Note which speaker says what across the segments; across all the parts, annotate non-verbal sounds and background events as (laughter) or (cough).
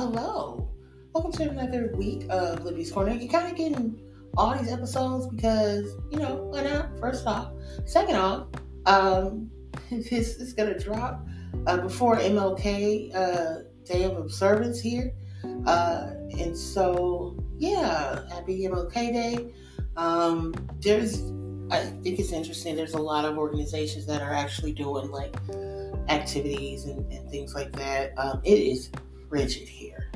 Speaker 1: hello. Welcome to another week of Livi's Corner. You're kind of getting all these episodes because, you know, why not? First off. Second off, um, (laughs) this is going to drop uh, before MLK uh, Day of Observance here. Uh, and so, yeah, happy MLK Day. Um, there's, I think it's interesting, there's a lot of organizations that are actually doing like activities and, and things like that. Um, it is frigid here.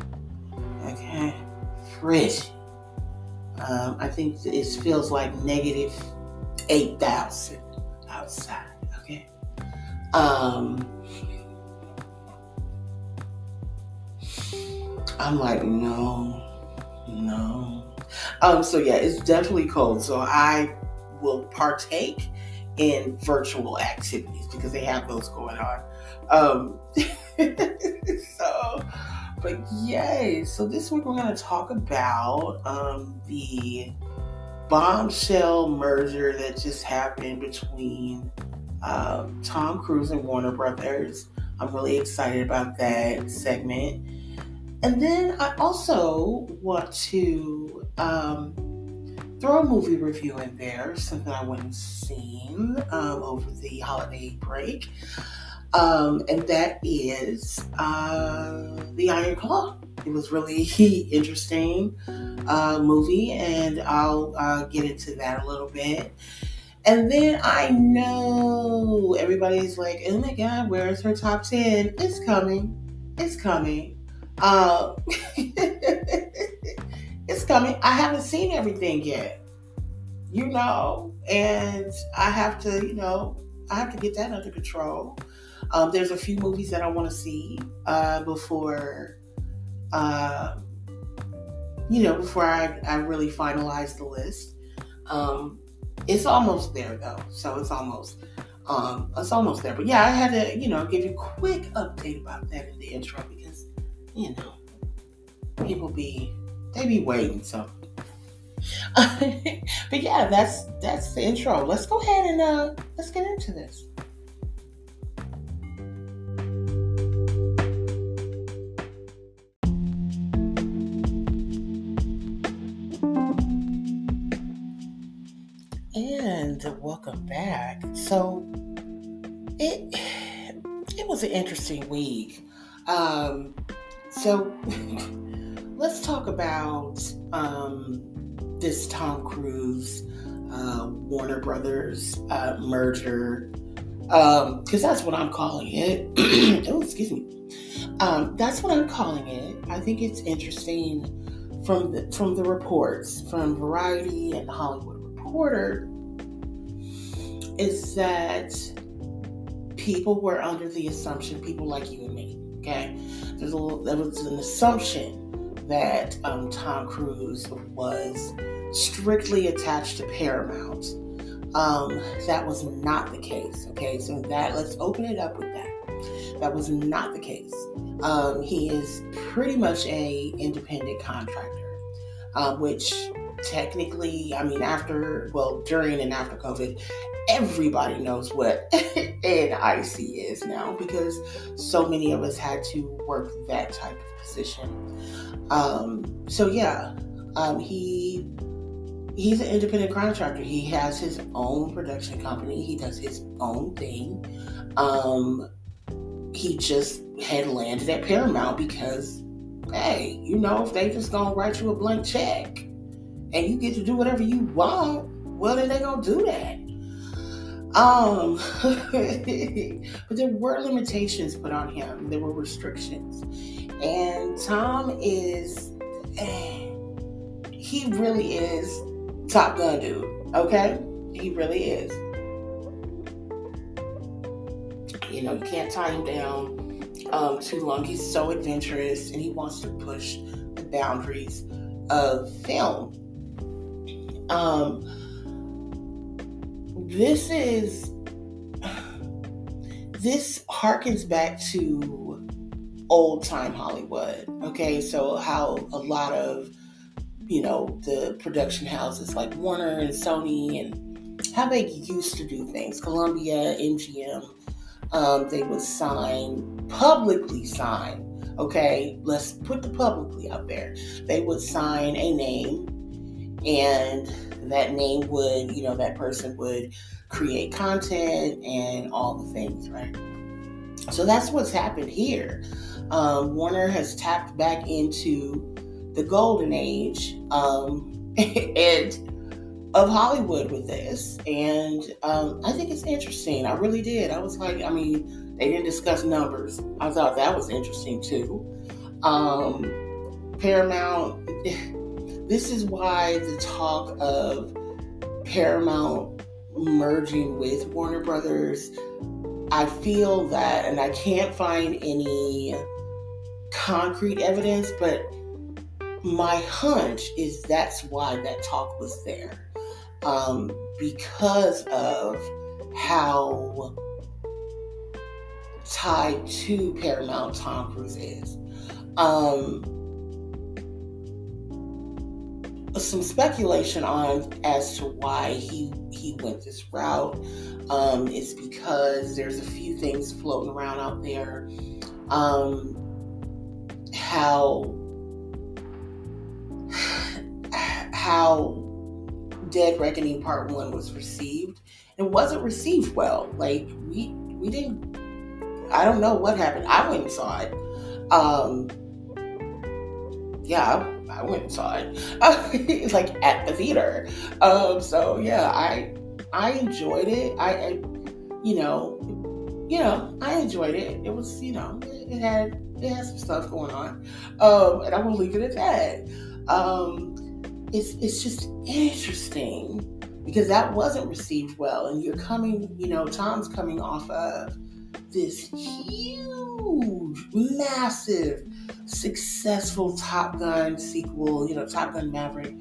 Speaker 1: Okay, frigid. Um, I think it feels like negative 8,000 outside. Okay. Um, I'm like, no, no. Um, so yeah, it's definitely cold. So I will partake in virtual activities because they have those going on. Um, (laughs) (laughs) so, but yay! So this week we're going to talk about um, the bombshell merger that just happened between um, Tom Cruise and Warner Brothers. I'm really excited about that segment. And then I also want to um, throw a movie review in there, something I went and seen um, over the holiday break. Um, and that is uh, The Iron Claw. It was really (laughs) interesting uh, movie, and I'll uh, get into that a little bit. And then I know everybody's like, oh my God, where's her top 10? It's coming. It's coming. Uh, (laughs) it's coming. I haven't seen everything yet, you know, and I have to, you know, I have to get that under control. Um, there's a few movies that I want to see uh, before, uh, you know, before I, I really finalize the list. Um, it's almost there though, so it's almost um, it's almost there. But yeah, I had to, you know, give you a quick update about that in the intro because, you know, people be they be waiting. So, (laughs) but yeah, that's that's the intro. Let's go ahead and uh, let's get into this. Welcome back. So it it was an interesting week. Um, so (laughs) let's talk about um, this Tom Cruise uh, Warner Brothers uh, merger because um, that's what I'm calling it. (clears throat) oh, excuse me. Um, that's what I'm calling it. I think it's interesting from the from the reports from Variety and the Hollywood Reporter is that people were under the assumption, people like you and me, okay, there's a little, there was an assumption that um, Tom Cruise was strictly attached to Paramount. Um, that was not the case. Okay, so that let's open it up with that. That was not the case. Um, he is pretty much a independent contractor, uh, which technically, I mean, after well, during and after COVID, everybody knows what (laughs) an IC is now because so many of us had to work that type of position. Um, so yeah, um, he he's an independent contractor. He has his own production company. He does his own thing. Um, he just had landed at Paramount because, hey, you know, if they just gonna write you a blank check and you get to do whatever you want, well, then they gonna do that. Um, (laughs) but there were limitations put on him. There were restrictions, and Tom is, eh, he really is Top Gun dude. Okay, he really is. You know, you can't tie him down um, too long. He's so adventurous, and he wants to push the boundaries of film. Um, this is this harkens back to old time Hollywood. Okay, so how a lot of you know the production houses like Warner and Sony and how they used to do things. Columbia, MGM, um, they would sign publicly sign okay, let's put the publicly out there. They would sign a name, and that name would, you know, that person would create content and all the things, right? So that's what's happened here. Um, Warner has tapped back into the golden age um, (laughs) and of Hollywood with this, and um, I think it's interesting. I really did. I was like, I mean, they didn't discuss numbers. I thought that was interesting too. Um, Paramount. (laughs) This is why the talk of Paramount merging with Warner Brothers. I feel that, and I can't find any concrete evidence, but my hunch is that's why that talk was there um, because of how tied to Paramount Tom Cruise is. Um, some speculation on as to why he he went this route um, is because there's a few things floating around out there. Um, how how Dead Reckoning Part One was received. It wasn't received well. Like we we didn't. I don't know what happened. I went and saw it. Um, yeah, I, went and saw it. (laughs) like at the theater. Um, so yeah, I I enjoyed it. I, I you know you know I enjoyed it. It was you know it, it had it had some stuff going on, um, and I will leave it at that. Um, it's it's just interesting because that wasn't received well, and you're coming, you know, Tom's coming off of this huge, massive, successful Top Gun sequel, you know, Top Gun Maverick,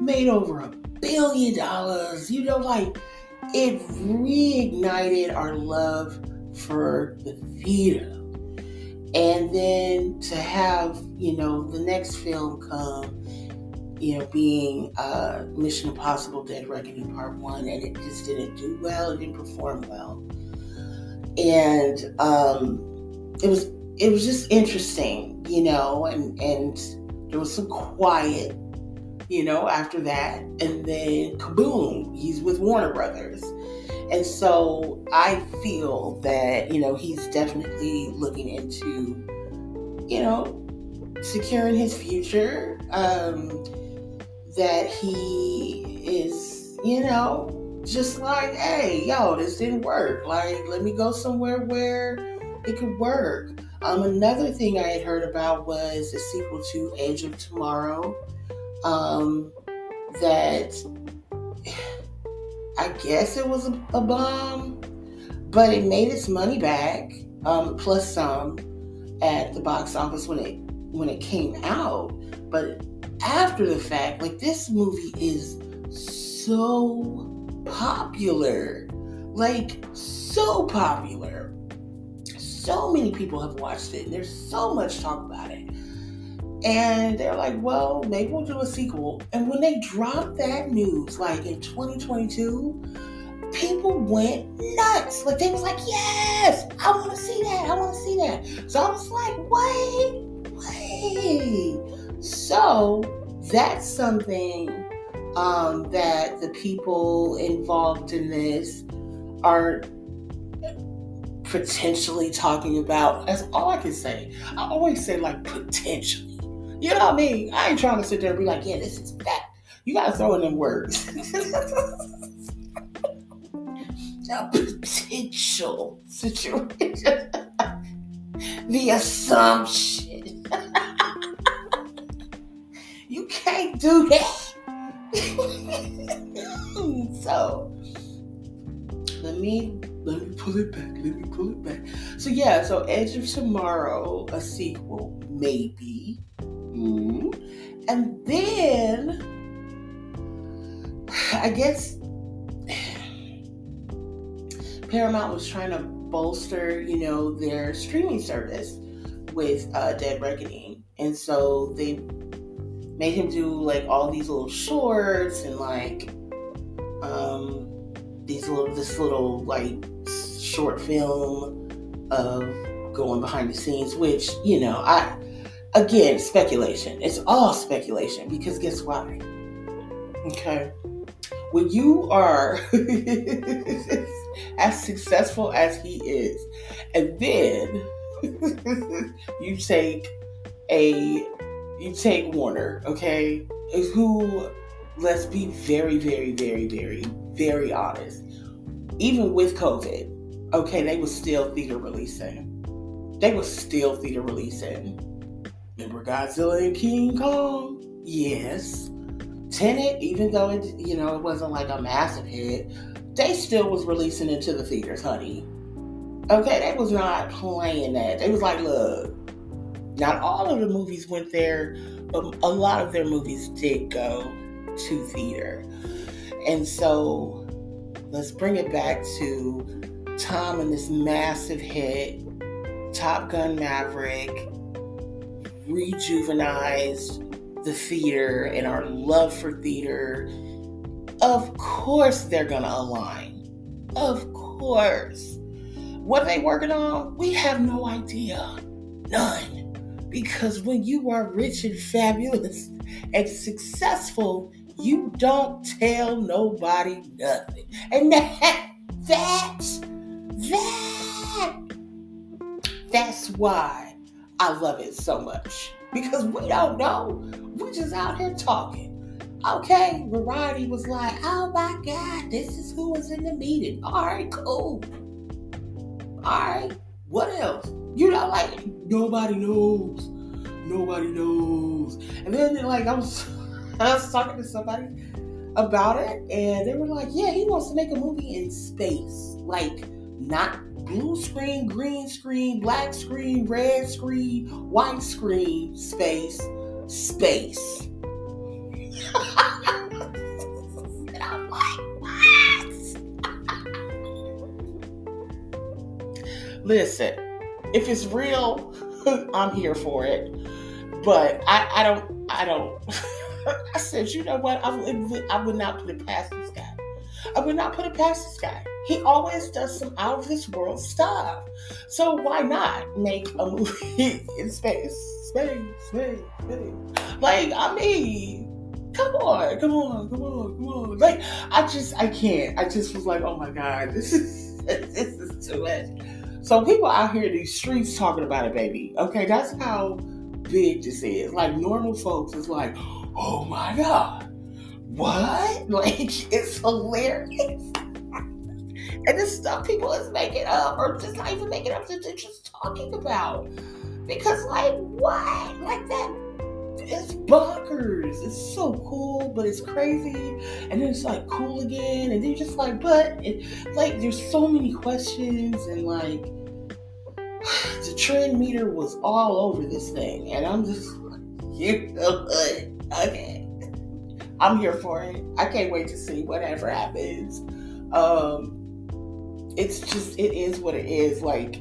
Speaker 1: made over a billion dollars. You know, like it reignited our love for the theater. And then to have, you know, the next film come you know, being uh, Mission Impossible Dead Reckoning Part 1, and it just didn't do well, it didn't perform well. And um, it was it was just interesting, you know, and, and there was some quiet, you know, after that. And then kaboom, he's with Warner Brothers. And so I feel that, you know, he's definitely looking into, you know, securing his future. Um, that he is, you know, just like, hey, yo, this didn't work. Like, let me go somewhere where it could work. Um, another thing I had heard about was the sequel to Edge of Tomorrow. Um, that I guess it was a, a bomb, but it made its money back, um, plus some, at the box office when it when it came out. But after the fact, like this movie is so popular. Like, so popular. So many people have watched it, and there's so much talk about it. And they're like, well, maybe we'll do a sequel. And when they dropped that news, like in 2022, people went nuts. Like they was like, yes, I want to see that. I want to see that. So I was like, wait, wait. So that's something um, that the people involved in this are potentially talking about. That's all I can say. I always say like potentially. You know what I mean? I ain't trying to sit there and be like, yeah, this is that. You gotta throw in them words. (laughs) a potential situation. (laughs) the assumption. (laughs) You can't do that. so let me let me pull it back. Let me pull it back. So yeah, so Edge of Tomorrow, a sequel, maybe. Mm. And then I guess Paramount was trying to bolster, you know, their streaming service with uh, Dead Reckoning, and so they made him do like all these little shorts and like um these little this little like short film of going behind the scenes, which, you know, I, again, speculation. It's all speculation because guess why? Okay. When you are (laughs) as successful as he is, and then (laughs) you take a you take Warner, okay, who let's be very, very, very, very, very honest. Even with COVID, okay, they were still theater releasing. They were still theater releasing. Remember Godzilla and King Kong? Yes. Tenet, even though it, you know, it wasn't like a massive hit, they still was releasing into the theaters, honey. Okay, they was not playing that. They was like, look, not all of the movies went there, but a lot of their movies did go to theater. And so let's bring it back to Tom and this massive hit, Top Gun Maverick, rejuvenized the theater and our love for theater. Of course, they're going to align. Of course. What they working on? We have no idea. None. Because when you are rich and fabulous and successful, you don't tell nobody nothing. And that, that, that, that's why I love it so much. Because we don't know. We're just out here talking. Okay, Variety was like, oh my God, this is who was in the meeting. All right, cool. All right, what else? You know, like, nobody knows. Nobody knows. And then, like, I was (laughs) I was talking to somebody about it, and they were like, "Yeah, he wants to make a movie in space, like not blue screen, green screen, black screen, red screen, white screen, space, space." (laughs) Listen, if it's real, (laughs) I'm here for it. But I, I don't, I don't. (laughs) I said, you know what? I would, I would not put it past this guy. I would not put it past this guy. He always does some out of this world stuff. So why not make a movie (laughs) in space? Space, space, space. Like, I mean, come on, come on, come on, come on. Like, I just, I can't. I just was like, oh my God, (laughs) this is, this is too much. So people out here in these streets talking about it, baby. Okay, that's how big this is. Like normal folks is like, oh my god, what? (laughs) Like it's hilarious. And this stuff people is making up or just not even making up, that they're just talking about. Because like what? Like that it's bonkers. It's so cool, but it's crazy. And then it's like cool again. And then you're just like, but it, like there's so many questions and like (sighs) the trend meter was all over this thing. And I'm just like, (laughs) you know? Okay. I'm here for it. I can't wait to see whatever happens. Um it's just it is what it is. Like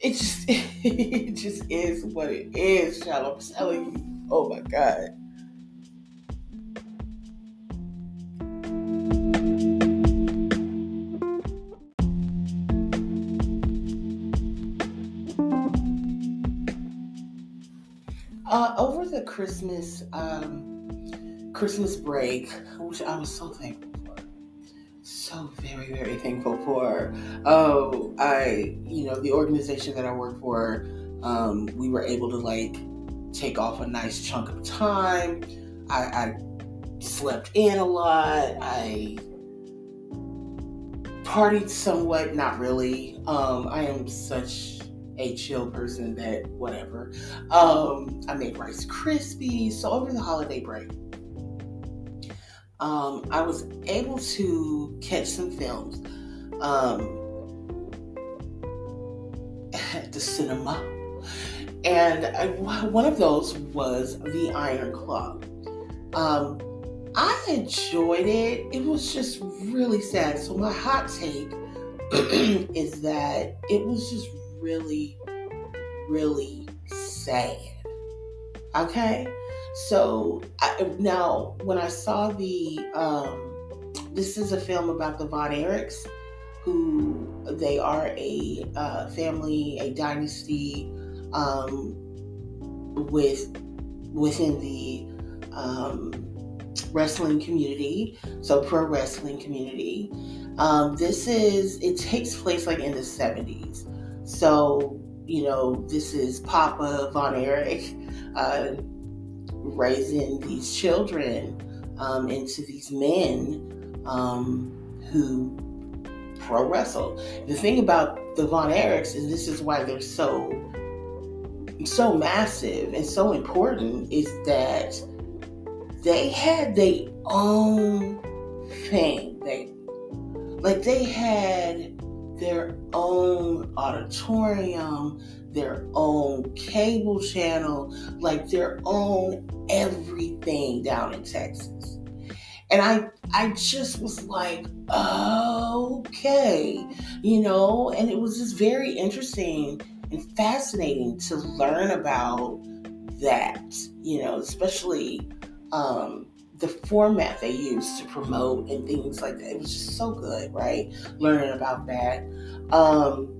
Speaker 1: it just (laughs) it just is what it is, child. I'm telling you. Oh my god. Uh, over the Christmas um, Christmas break, which I was so thankful so very very thankful for. Oh, I you know the organization that I work for, um, we were able to like take off a nice chunk of time. I, I slept in a lot. I partied somewhat, not really. Um, I am such a chill person that whatever. Um, I made Rice Krispies. So over the holiday break, um, I was able to catch some films um, at the cinema. And I, one of those was The Iron Claw. Um, I enjoyed it. It was just really sad. So my hot take (clears throat) is that it was just really, really sad. Okay? So I, now, when I saw the, um, this is a film about the Von Erichs, who they are a uh, family, a dynasty um, with within the um, wrestling community, so pro wrestling community. Um, this is it takes place like in the 70s. So, you know, this is Papa Von Erich uh, raising these children um, into these men um, who pro wrestle. The thing about the Von Erichs is this is why they're so so massive and so important is that they had their own thing. They like they had their own auditorium, their own cable channel, like their own everything down in Texas. And I I just was like, okay, you know, and it was just very interesting and fascinating to learn about that, you know, especially um, the format they used to promote and things like that. It was just so good, right? Learning about that. Um,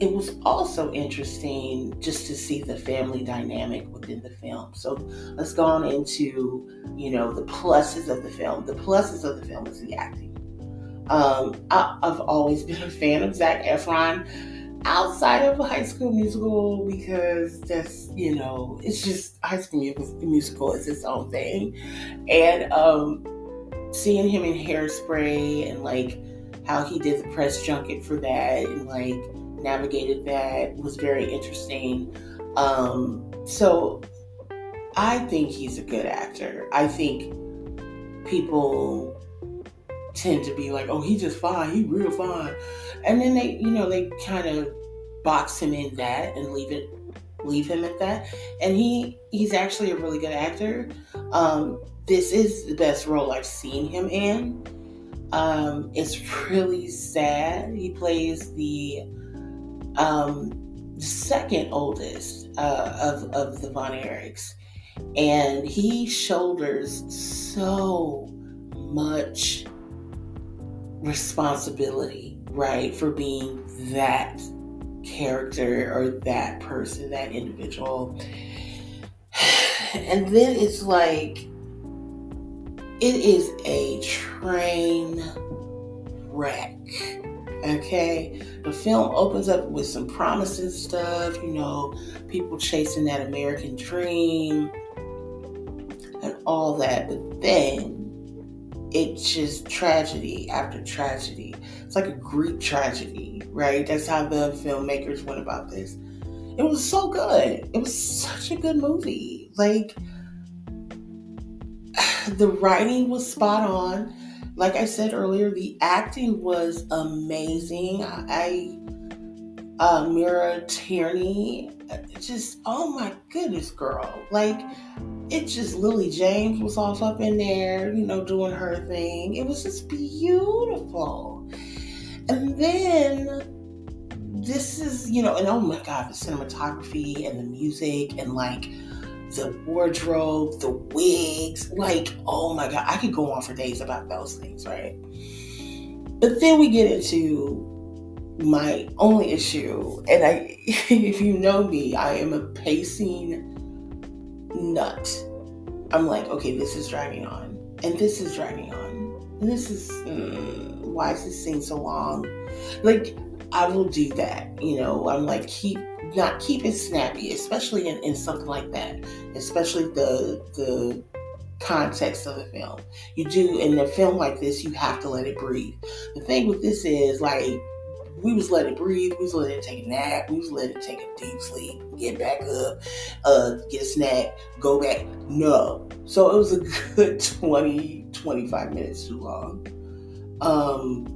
Speaker 1: it was also interesting just to see the family dynamic within the film. So let's go on into, you know, the pluses of the film. The pluses of the film is the acting. Um, I, have always been a fan of Zac Efron outside of High School Musical because that's you know it's just High School Musical is its own thing, and um, seeing him in Hairspray and like how he did the press junket for that and like navigated that was very interesting. Um, so I think he's a good actor. I think people tend to be like, oh, he just fine, he real fine. And then they, you know, they kind of box him in that and leave it leave him at that. And he he's actually a really good actor. Um, this is the best role I've seen him in. Um, it's really sad. He plays the um, second oldest uh, of, of the Von Erichs. And he shoulders so much responsibility, right, for being that character or that person, that individual. (sighs) And then it's like, it is a train wreck. Okay, the film opens up with some promising stuff, you know, people chasing that American dream and all that, but then it's just tragedy after tragedy. It's like a Greek tragedy, right? That's how the filmmakers went about this. It was so good. It was such a good movie. Like, (sighs) the writing was spot on. Like I said earlier, the acting was amazing. I, uh, Maura Tierney, just, oh my goodness, girl. Like, it's just Lily James was off up in there, you know, doing her thing. It was just beautiful. And then this is, you know, and oh my God, the cinematography and the music and like the wardrobe, the wigs, like, oh my God, I could go on for days about those things, right? But then we get into my only issue, and I, (laughs) if you know me, I am a pacing nut. I'm like, okay, this is dragging on, and this is dragging on, and this is mm, why is this scene so long? Like, I will do that, you know. I'm like, keep not keep it snappy, especially in, in something like that, especially the the context of the film. You do in a film like this, you have to let it breathe. The thing with this is like we was letting it breathe. We was letting it take a nap. We was letting it take a deep sleep, get back up, uh, get a snack, go back. No. So it was a (laughs) good 20, 25 minutes too long. Um,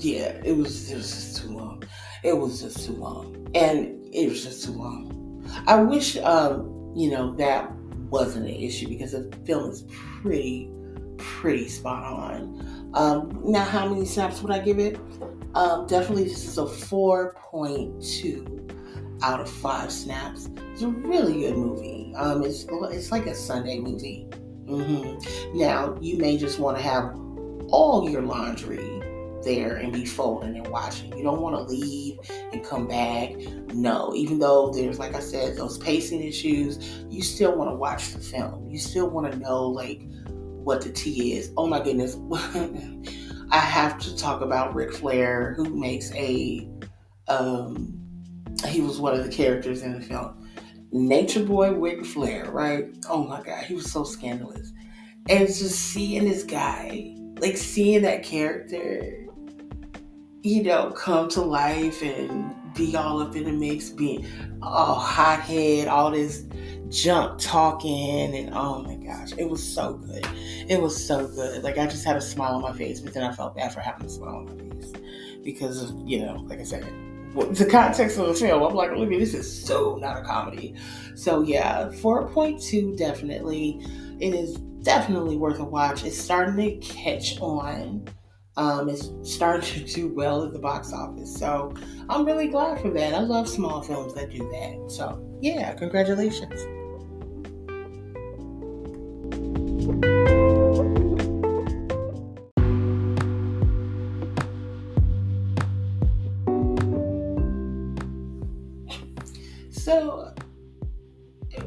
Speaker 1: yeah, it was, it was just too long. It was just too long. And it was just too long. I wish, um, you know, that wasn't an issue because the film is pretty, pretty spot on. Um, now, how many snaps would I give it? Um, definitely, this is a 4.2 out of 5 snaps. It's a really good movie. Um, it's, it's like a Sunday movie. Mm-hmm. Now, you may just want to have all your laundry there and be folding and watching. You don't want to leave and come back. No, even though there's, like I said, those pacing issues, you still want to watch the film. You still want to know, like, what the tea is. Oh my goodness. (laughs) I have to talk about Ric Flair, who makes a, um, he was one of the characters in the film. Nature Boy Ric Flair, right? Oh my God, he was so scandalous. And just seeing this guy, like seeing that character you know, come to life and be all up in the mix, being all hothead, all this junk talking, and oh my gosh, it was so good. It was so good. Like I just had a smile on my face, but then I felt bad for having a smile on my face because of you know, like I said, the context of the film. I'm like, look, at this is so not a comedy. So yeah, 4.2 definitely. It is definitely worth a watch. It's starting to catch on um, is starting to do well at the box office. So I'm really glad for that. I love small films that do that. So yeah, congratulations. So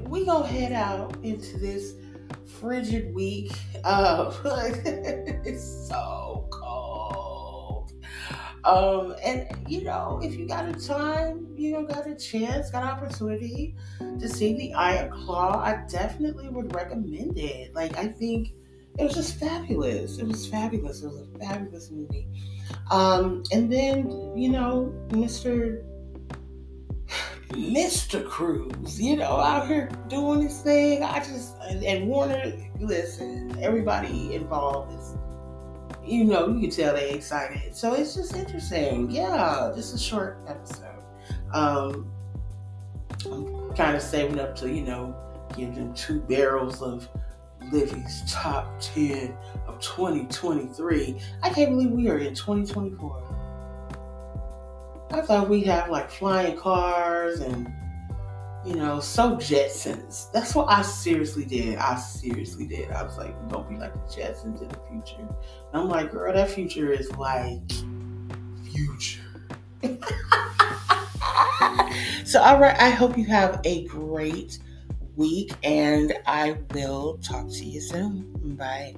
Speaker 1: we gonna head out into this frigid week. Uh, (laughs) it's so um, and you know, if you got a time, you know, got a chance, got an opportunity to see the Iron Claw, I definitely would recommend it. Like, I think it was just fabulous. It was fabulous. It was a fabulous movie. Um, and then, you know, Mr. Mr. Cruise, you know, out here doing this thing. I just and Warner, listen, everybody involved is you know, you can tell they're excited. So it's just interesting. Yeah, just a short episode. Um, I'm kind of saving up to, you know, give them two barrels of Livi's top 10 of 2023. I can't believe we are in 2024. I thought we'd have like flying cars and you know, so Jetsons. That's what I seriously did. I seriously did. I was like, don't be like the Jetsons in the future. And I'm like, girl, that future is like future. (laughs) so, all right, I hope you have a great week and I will talk to you soon. Bye.